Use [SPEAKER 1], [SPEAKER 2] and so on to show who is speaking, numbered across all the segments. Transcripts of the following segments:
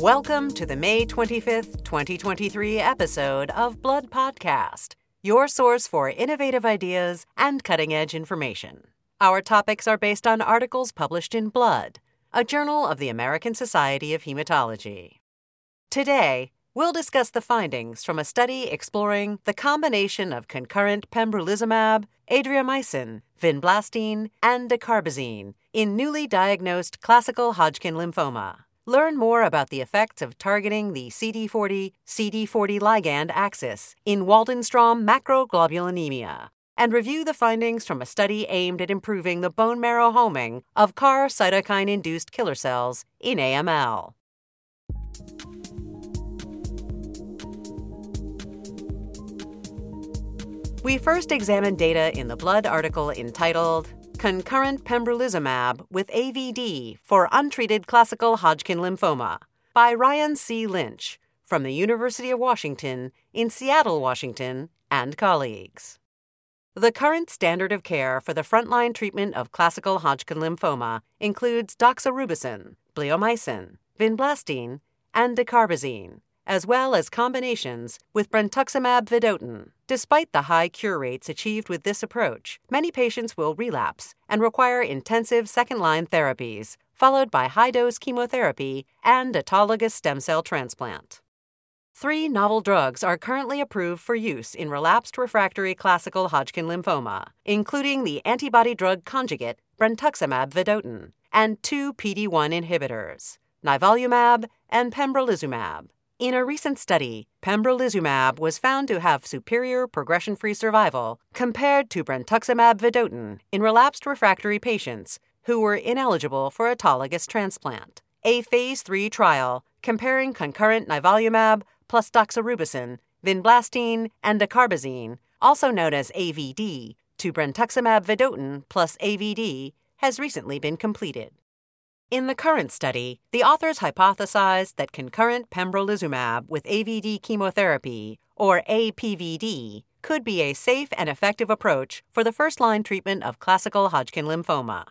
[SPEAKER 1] Welcome to the May 25th, 2023 episode of Blood Podcast, your source for innovative ideas and cutting edge information. Our topics are based on articles published in Blood, a journal of the American Society of Hematology. Today, we'll discuss the findings from a study exploring the combination of concurrent pembrolizumab, adriamycin, vinblastine, and dacarbazine in newly diagnosed classical Hodgkin lymphoma. Learn more about the effects of targeting the CD40 CD40 ligand axis in Waldenstrom macroglobulinemia and review the findings from a study aimed at improving the bone marrow homing of CAR cytokine induced killer cells in AML. We first examined data in the Blood article entitled Concurrent Pembrolizumab with AVD for Untreated Classical Hodgkin Lymphoma by Ryan C. Lynch from the University of Washington in Seattle, Washington, and colleagues. The current standard of care for the frontline treatment of classical Hodgkin lymphoma includes doxorubicin, bleomycin, vinblastine, and dacarbazine, as well as combinations with brentuximab vedotin. Despite the high cure rates achieved with this approach, many patients will relapse and require intensive second line therapies, followed by high dose chemotherapy and autologous stem cell transplant. Three novel drugs are currently approved for use in relapsed refractory classical Hodgkin lymphoma, including the antibody drug conjugate brentuximab vedotin and two PD1 inhibitors, nivolumab and pembrolizumab. In a recent study, pembrolizumab was found to have superior progression free survival compared to brentuximab vedotin in relapsed refractory patients who were ineligible for autologous transplant. A phase 3 trial comparing concurrent nivolumab plus doxorubicin, vinblastine, and dacarbazine, also known as AVD, to brentuximab vedotin plus AVD, has recently been completed. In the current study, the authors hypothesized that concurrent pembrolizumab with AVD chemotherapy, or APVD, could be a safe and effective approach for the first line treatment of classical Hodgkin lymphoma.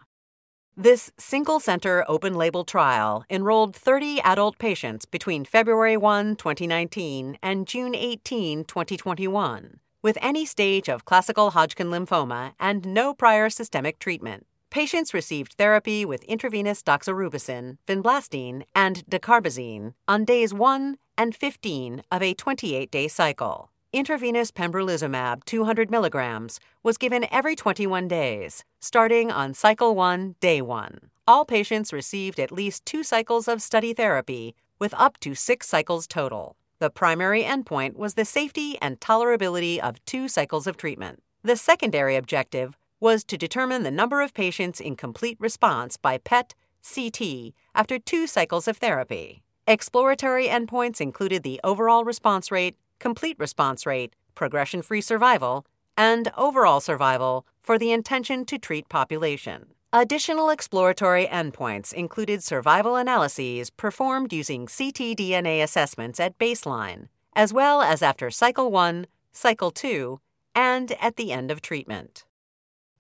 [SPEAKER 1] This single center open label trial enrolled 30 adult patients between February 1, 2019 and June 18, 2021, with any stage of classical Hodgkin lymphoma and no prior systemic treatment. Patients received therapy with intravenous doxorubicin, vinblastine, and dacarbazine on days 1 and 15 of a 28 day cycle. Intravenous pembrolizumab 200 milligrams was given every 21 days, starting on cycle 1, day 1. All patients received at least two cycles of study therapy, with up to six cycles total. The primary endpoint was the safety and tolerability of two cycles of treatment. The secondary objective was to determine the number of patients in complete response by PET CT after two cycles of therapy. Exploratory endpoints included the overall response rate complete response rate, progression free survival, and overall survival for the intention to treat population. Additional exploratory endpoints included survival analyses performed using ctDNA assessments at baseline, as well as after cycle 1, cycle 2, and at the end of treatment.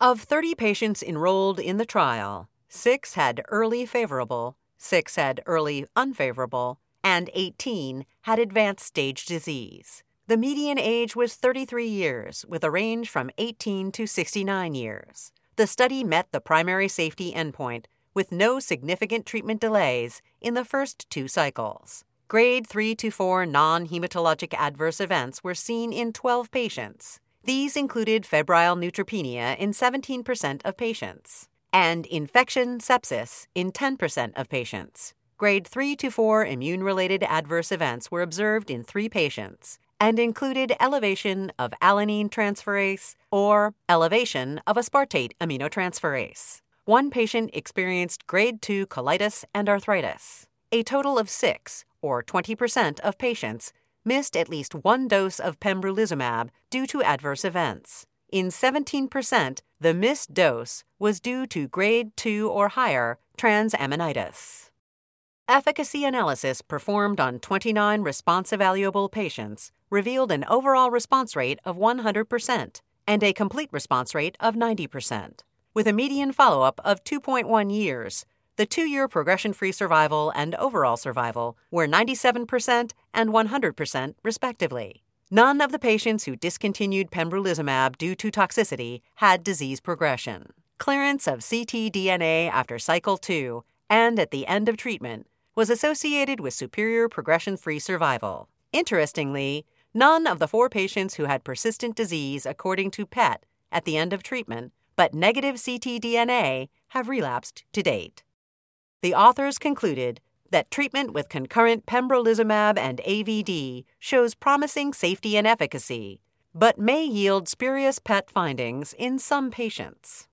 [SPEAKER 1] Of 30 patients enrolled in the trial, 6 had early favorable, 6 had early unfavorable, and 18 had advanced stage disease. The median age was 33 years, with a range from 18 to 69 years. The study met the primary safety endpoint with no significant treatment delays in the first two cycles. Grade 3 to 4 non hematologic adverse events were seen in 12 patients. These included febrile neutropenia in 17% of patients and infection sepsis in 10% of patients. Grade 3 to 4 immune related adverse events were observed in three patients and included elevation of alanine transferase or elevation of aspartate aminotransferase. One patient experienced grade 2 colitis and arthritis. A total of six, or 20% of patients, missed at least one dose of pembrolizumab due to adverse events. In 17%, the missed dose was due to grade 2 or higher transaminitis. Efficacy analysis performed on 29 response evaluable patients revealed an overall response rate of 100% and a complete response rate of 90%. With a median follow up of 2.1 years, the two year progression free survival and overall survival were 97% and 100%, respectively. None of the patients who discontinued pembrolizumab due to toxicity had disease progression. Clearance of ctDNA after cycle 2 and at the end of treatment was associated with superior progression free survival. Interestingly, none of the four patients who had persistent disease according to PET at the end of treatment but negative ctDNA have relapsed to date. The authors concluded that treatment with concurrent pembrolizumab and AVD shows promising safety and efficacy, but may yield spurious PET findings in some patients.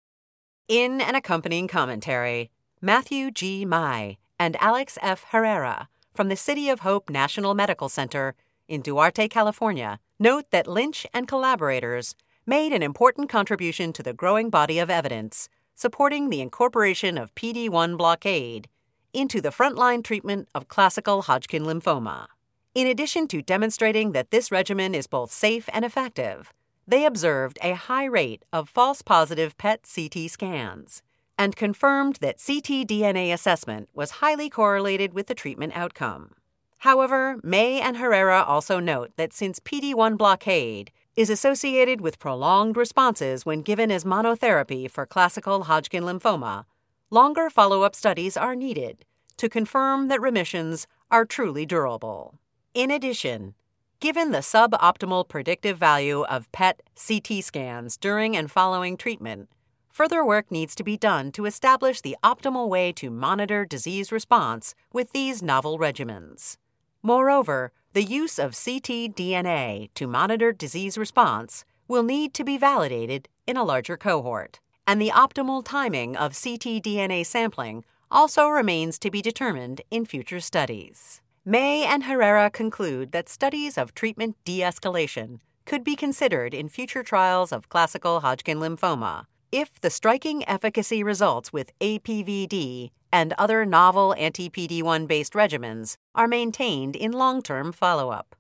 [SPEAKER 1] In an accompanying commentary, Matthew G. Mai and Alex F. Herrera from the City of Hope National Medical Center in Duarte, California, note that Lynch and collaborators made an important contribution to the growing body of evidence supporting the incorporation of PD 1 blockade into the frontline treatment of classical Hodgkin lymphoma. In addition to demonstrating that this regimen is both safe and effective, they observed a high rate of false positive PET CT scans and confirmed that ctDNA assessment was highly correlated with the treatment outcome. However, May and Herrera also note that since PD 1 blockade is associated with prolonged responses when given as monotherapy for classical Hodgkin lymphoma, longer follow up studies are needed to confirm that remissions are truly durable. In addition, given the suboptimal predictive value of PET CT scans during and following treatment, further work needs to be done to establish the optimal way to monitor disease response with these novel regimens. Moreover, the use of ctDNA to monitor disease response will need to be validated in a larger cohort, and the optimal timing of ctDNA sampling also remains to be determined in future studies. May and Herrera conclude that studies of treatment de escalation could be considered in future trials of classical Hodgkin lymphoma if the striking efficacy results with APVD and other novel anti PD 1 based regimens are maintained in long term follow up.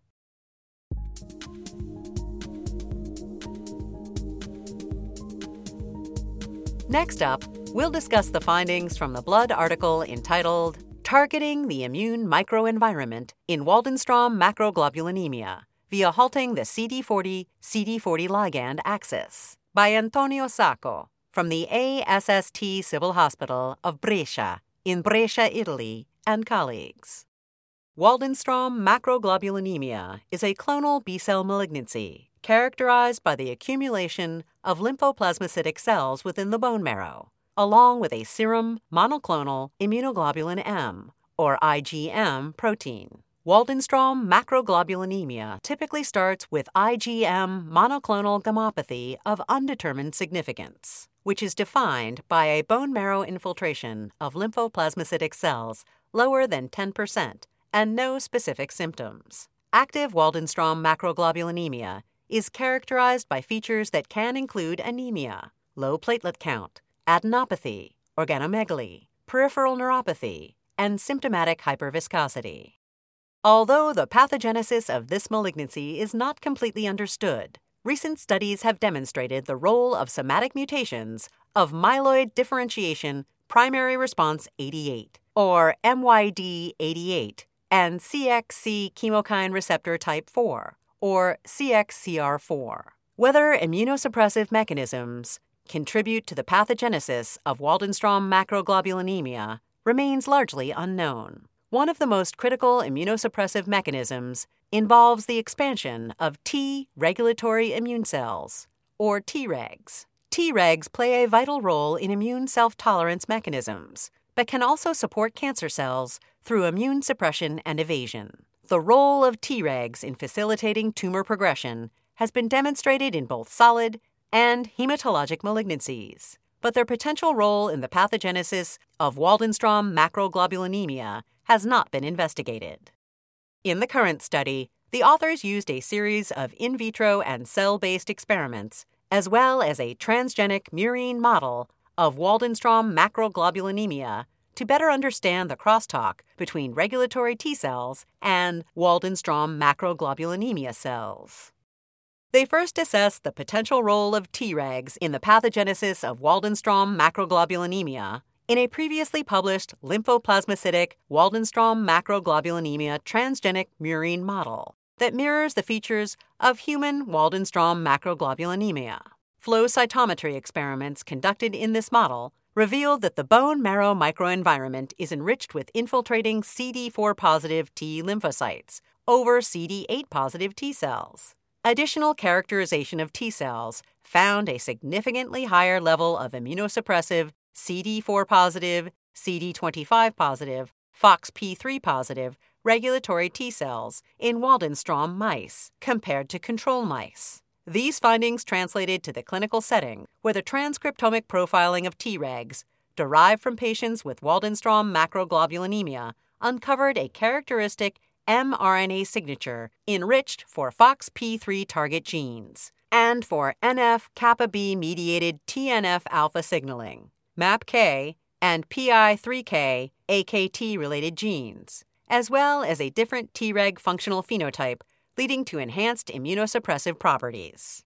[SPEAKER 1] Next up, we'll discuss the findings from the Blood article entitled Targeting the Immune Microenvironment in Waldenstrom Macroglobulinemia via Halting the CD40 CD40 Ligand Axis by Antonio Sacco from the ASST Civil Hospital of Brescia in Brescia, Italy, and colleagues. Waldenstrom macroglobulinemia is a clonal B cell malignancy characterized by the accumulation of lymphoplasmacytic cells within the bone marrow, along with a serum monoclonal immunoglobulin M, or IgM, protein. Waldenstrom macroglobulinemia typically starts with IgM monoclonal gammopathy of undetermined significance, which is defined by a bone marrow infiltration of lymphoplasmacytic cells lower than 10% and no specific symptoms. Active Waldenstrom macroglobulinemia is characterized by features that can include anemia, low platelet count, adenopathy, organomegaly, peripheral neuropathy, and symptomatic hyperviscosity. Although the pathogenesis of this malignancy is not completely understood, recent studies have demonstrated the role of somatic mutations of myeloid differentiation primary response 88, or MYD88, and CXC chemokine receptor type 4, or CXCR4. Whether immunosuppressive mechanisms contribute to the pathogenesis of Waldenstrom macroglobulinemia remains largely unknown. One of the most critical immunosuppressive mechanisms involves the expansion of T regulatory immune cells, or Tregs. Tregs play a vital role in immune self tolerance mechanisms, but can also support cancer cells through immune suppression and evasion. The role of Tregs in facilitating tumor progression has been demonstrated in both solid and hematologic malignancies, but their potential role in the pathogenesis of Waldenstrom macroglobulinemia has not been investigated. In the current study, the authors used a series of in vitro and cell based experiments, as well as a transgenic murine model of Waldenstrom macroglobulinemia to better understand the crosstalk between regulatory T cells and Waldenstrom macroglobulinemia cells. They first assessed the potential role of Tregs in the pathogenesis of Waldenstrom macroglobulinemia in a previously published lymphoplasmacytic Waldenstrom macroglobulinemia transgenic murine model that mirrors the features of human Waldenstrom macroglobulinemia. Flow cytometry experiments conducted in this model revealed that the bone marrow microenvironment is enriched with infiltrating CD4 positive T lymphocytes over CD8 positive T cells. Additional characterization of T cells found a significantly higher level of immunosuppressive CD4 positive, CD25 positive, FOXP3 positive regulatory T cells in Waldenstrom mice compared to control mice. These findings translated to the clinical setting where the transcriptomic profiling of Tregs derived from patients with Waldenstrom macroglobulinemia uncovered a characteristic mRNA signature enriched for FOXP3 target genes and for NF kappa B mediated TNF alpha signaling, MAPK, and PI3K AKT related genes, as well as a different Treg functional phenotype leading to enhanced immunosuppressive properties.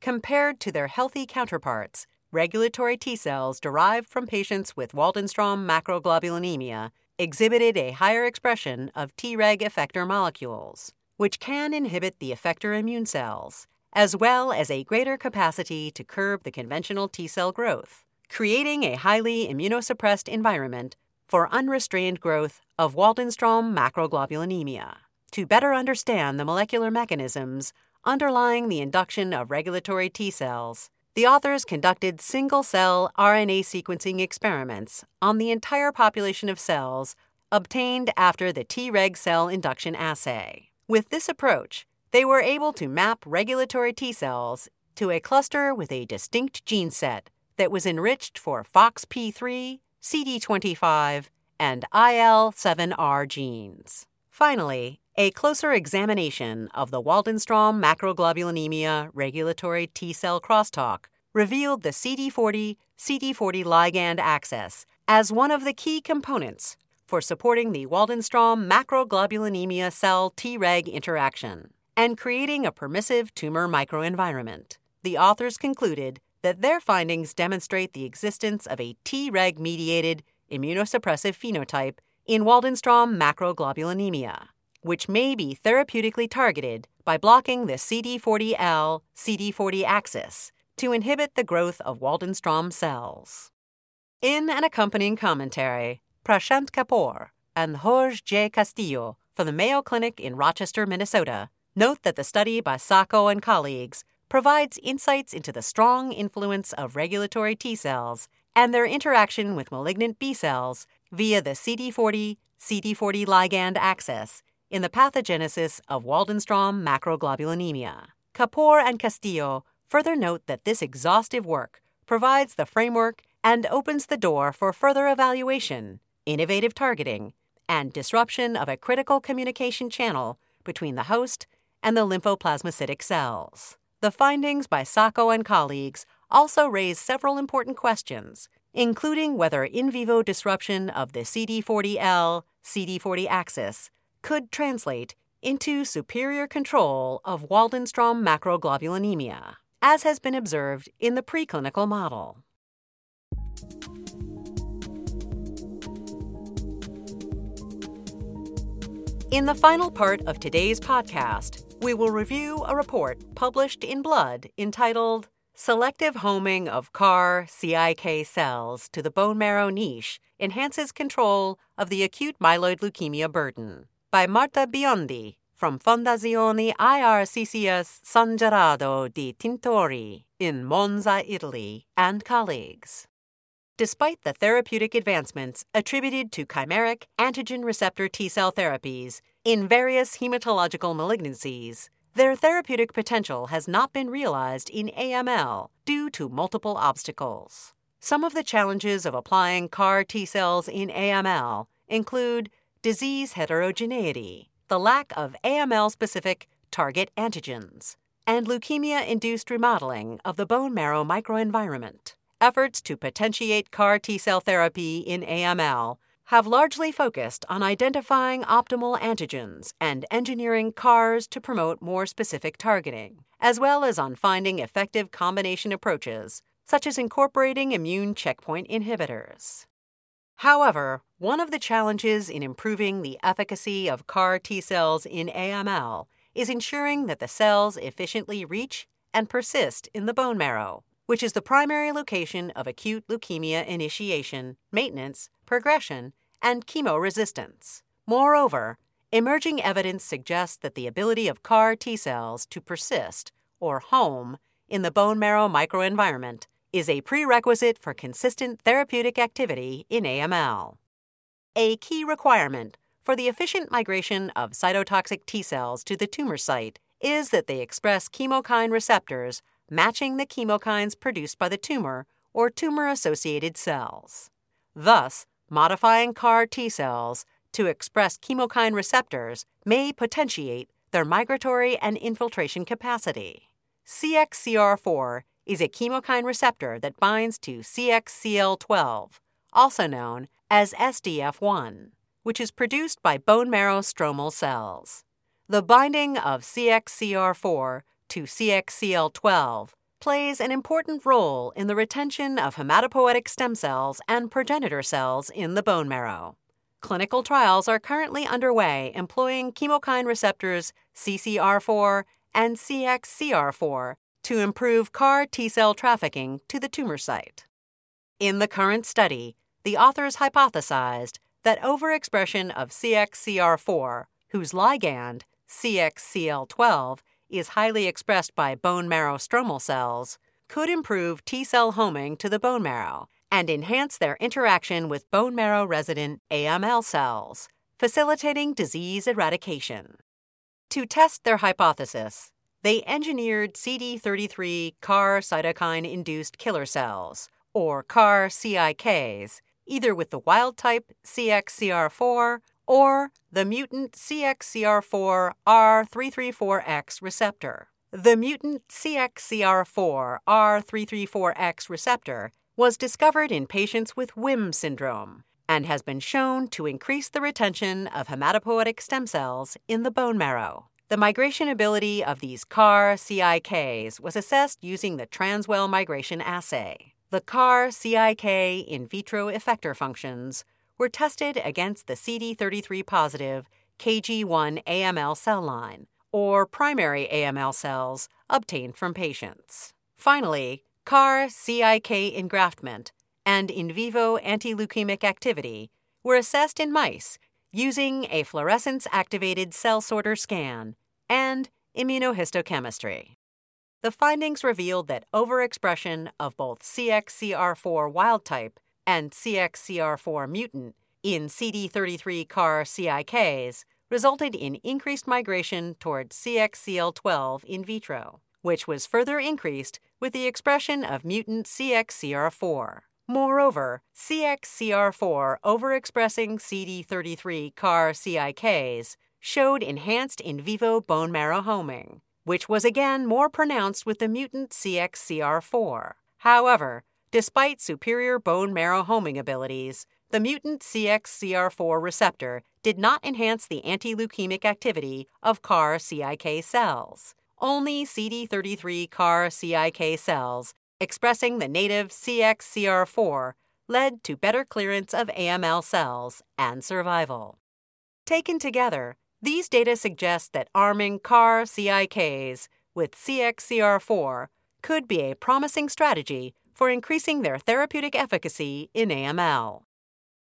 [SPEAKER 1] Compared to their healthy counterparts, regulatory T cells derived from patients with Waldenstrom macroglobulinemia exhibited a higher expression of Treg effector molecules, which can inhibit the effector immune cells, as well as a greater capacity to curb the conventional T cell growth, creating a highly immunosuppressed environment for unrestrained growth of Waldenstrom macroglobulinemia. To better understand the molecular mechanisms underlying the induction of regulatory T cells, the authors conducted single cell RNA sequencing experiments on the entire population of cells obtained after the Treg cell induction assay. With this approach, they were able to map regulatory T cells to a cluster with a distinct gene set that was enriched for FOXP3, CD25, and IL7R genes. Finally, a closer examination of the Waldenstrom macroglobulinemia regulatory T cell crosstalk revealed the CD40 CD40 ligand axis as one of the key components for supporting the Waldenstrom macroglobulinemia cell Treg interaction and creating a permissive tumor microenvironment. The authors concluded that their findings demonstrate the existence of a Treg mediated immunosuppressive phenotype in Waldenstrom macroglobulinemia which may be therapeutically targeted by blocking the CD40L CD40 axis to inhibit the growth of Waldenstrom cells. In an accompanying commentary, Prashant Kapoor and Jorge J. Castillo from the Mayo Clinic in Rochester, Minnesota, note that the study by Sacco and colleagues provides insights into the strong influence of regulatory T cells and their interaction with malignant B cells via the CD40 CD40 ligand axis in the pathogenesis of Waldenstrom macroglobulinemia. Kapoor and Castillo further note that this exhaustive work provides the framework and opens the door for further evaluation, innovative targeting, and disruption of a critical communication channel between the host and the lymphoplasmacytic cells. The findings by Sacco and colleagues also raise several important questions, including whether in vivo disruption of the CD40L CD40 axis could translate into superior control of Waldenstrom macroglobulinemia, as has been observed in the preclinical model. In the final part of today's podcast, we will review a report published in Blood entitled Selective Homing of CAR CIK Cells to the Bone Marrow Niche Enhances Control of the Acute Myeloid Leukemia Burden by Marta Biondi from Fondazione IRCCS San Gerardo di Tintori in Monza, Italy, and colleagues. Despite the therapeutic advancements attributed to chimeric antigen receptor T cell therapies in various hematological malignancies, their therapeutic potential has not been realized in AML due to multiple obstacles. Some of the challenges of applying CAR T cells in AML include disease heterogeneity, the lack of AML specific target antigens, and leukemia induced remodeling of the bone marrow microenvironment. Efforts to potentiate CAR T cell therapy in AML have largely focused on identifying optimal antigens and engineering CARs to promote more specific targeting, as well as on finding effective combination approaches, such as incorporating immune checkpoint inhibitors. However, one of the challenges in improving the efficacy of CAR T cells in AML is ensuring that the cells efficiently reach and persist in the bone marrow, which is the primary location of acute leukemia initiation, maintenance, progression, and chemoresistance. Moreover, emerging evidence suggests that the ability of CAR T cells to persist, or home, in the bone marrow microenvironment is a prerequisite for consistent therapeutic activity in AML. A key requirement for the efficient migration of cytotoxic T cells to the tumor site is that they express chemokine receptors matching the chemokines produced by the tumor or tumor associated cells. Thus, modifying CAR T cells to express chemokine receptors may potentiate their migratory and infiltration capacity. CXCR4 is a chemokine receptor that binds to CXCL12, also known as SDF1, which is produced by bone marrow stromal cells. The binding of CXCR4 to CXCL12 plays an important role in the retention of hematopoietic stem cells and progenitor cells in the bone marrow. Clinical trials are currently underway employing chemokine receptors CCR4 and CXCR4 to improve CAR T cell trafficking to the tumor site. In the current study, the authors hypothesized that overexpression of CXCR4, whose ligand, CXCL12, is highly expressed by bone marrow stromal cells, could improve T cell homing to the bone marrow and enhance their interaction with bone marrow resident AML cells, facilitating disease eradication. To test their hypothesis, they engineered CD33 CAR cytokine induced killer cells, or CAR CIKs, either with the wild type CXCR4 or the mutant CXCR4 R334X receptor. The mutant CXCR4 R334X receptor was discovered in patients with WHIM syndrome and has been shown to increase the retention of hematopoietic stem cells in the bone marrow. The migration ability of these CAR CIKs was assessed using the Transwell migration assay. The CAR CIK in vitro effector functions were tested against the CD33 positive KG1 AML cell line, or primary AML cells obtained from patients. Finally, CAR CIK engraftment and in vivo anti-leukemic activity were assessed in mice using a fluorescence activated cell sorter scan and immunohistochemistry. The findings revealed that overexpression of both CXCR4 wild type and CXCR4 mutant in CD33 CAR CIKs resulted in increased migration toward CXCL12 in vitro, which was further increased with the expression of mutant CXCR4. Moreover, CXCR4 overexpressing CD33 CAR CIKs showed enhanced in vivo bone marrow homing, which was again more pronounced with the mutant CXCR4. However, despite superior bone marrow homing abilities, the mutant CXCR4 receptor did not enhance the anti leukemic activity of CAR CIK cells. Only CD33 CAR CIK cells expressing the native CXCR4 led to better clearance of AML cells and survival. Taken together, these data suggest that arming CAR CIKs with CXCR4 could be a promising strategy for increasing their therapeutic efficacy in AML.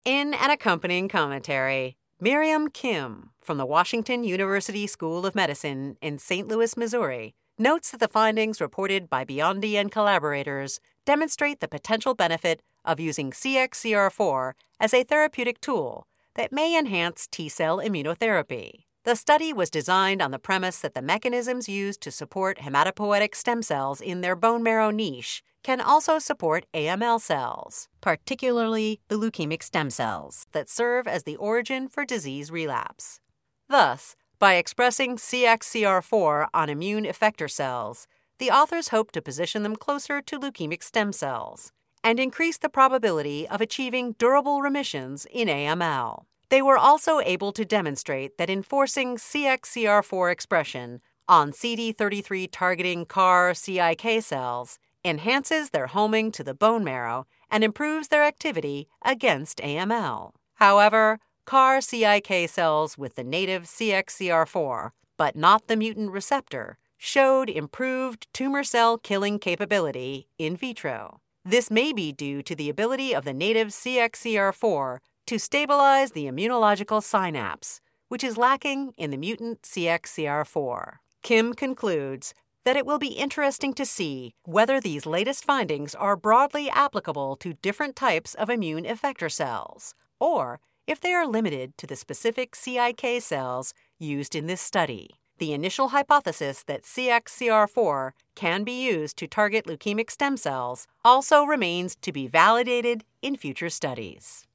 [SPEAKER 1] In an accompanying commentary, Miriam Kim from the Washington University School of Medicine in St. Louis, Missouri, notes that the findings reported by Biondi and collaborators demonstrate the potential benefit of using CXCR4 as a therapeutic tool that may enhance T cell immunotherapy. The study was designed on the premise that the mechanisms used to support hematopoietic stem cells in their bone marrow niche can also support AML cells, particularly the leukemic stem cells that serve as the origin for disease relapse. Thus, by expressing CXCR4 on immune effector cells, the authors hope to position them closer to leukemic stem cells and increase the probability of achieving durable remissions in AML. They were also able to demonstrate that enforcing CXCR4 expression on CD33 targeting CAR CIK cells enhances their homing to the bone marrow and improves their activity against AML. However, CAR CIK cells with the native CXCR4, but not the mutant receptor, showed improved tumor cell killing capability in vitro. This may be due to the ability of the native CXCR4 to stabilize the immunological synapse, which is lacking in the mutant CXCR4. Kim concludes that it will be interesting to see whether these latest findings are broadly applicable to different types of immune effector cells, or if they are limited to the specific CIK cells used in this study. The initial hypothesis that CXCR4 can be used to target leukemic stem cells also remains to be validated in future studies.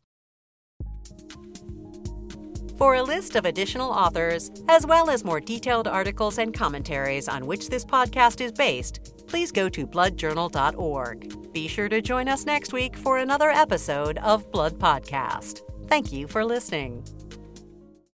[SPEAKER 1] For a list of additional authors, as well as more detailed articles and commentaries on which this podcast is based, please go to bloodjournal.org. Be sure to join us next week for another episode of Blood Podcast. Thank you for listening.